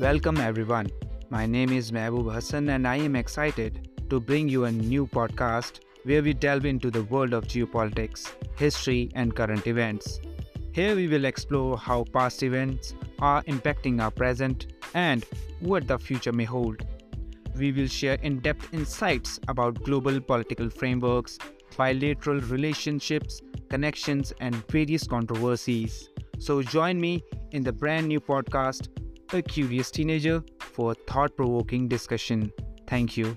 Welcome everyone. My name is Mehboob Hassan and I am excited to bring you a new podcast where we delve into the world of geopolitics, history, and current events. Here we will explore how past events are impacting our present and what the future may hold. We will share in depth insights about global political frameworks, bilateral relationships, connections, and various controversies. So join me in the brand new podcast, A Curious Teenager, for a thought provoking discussion. Thank you.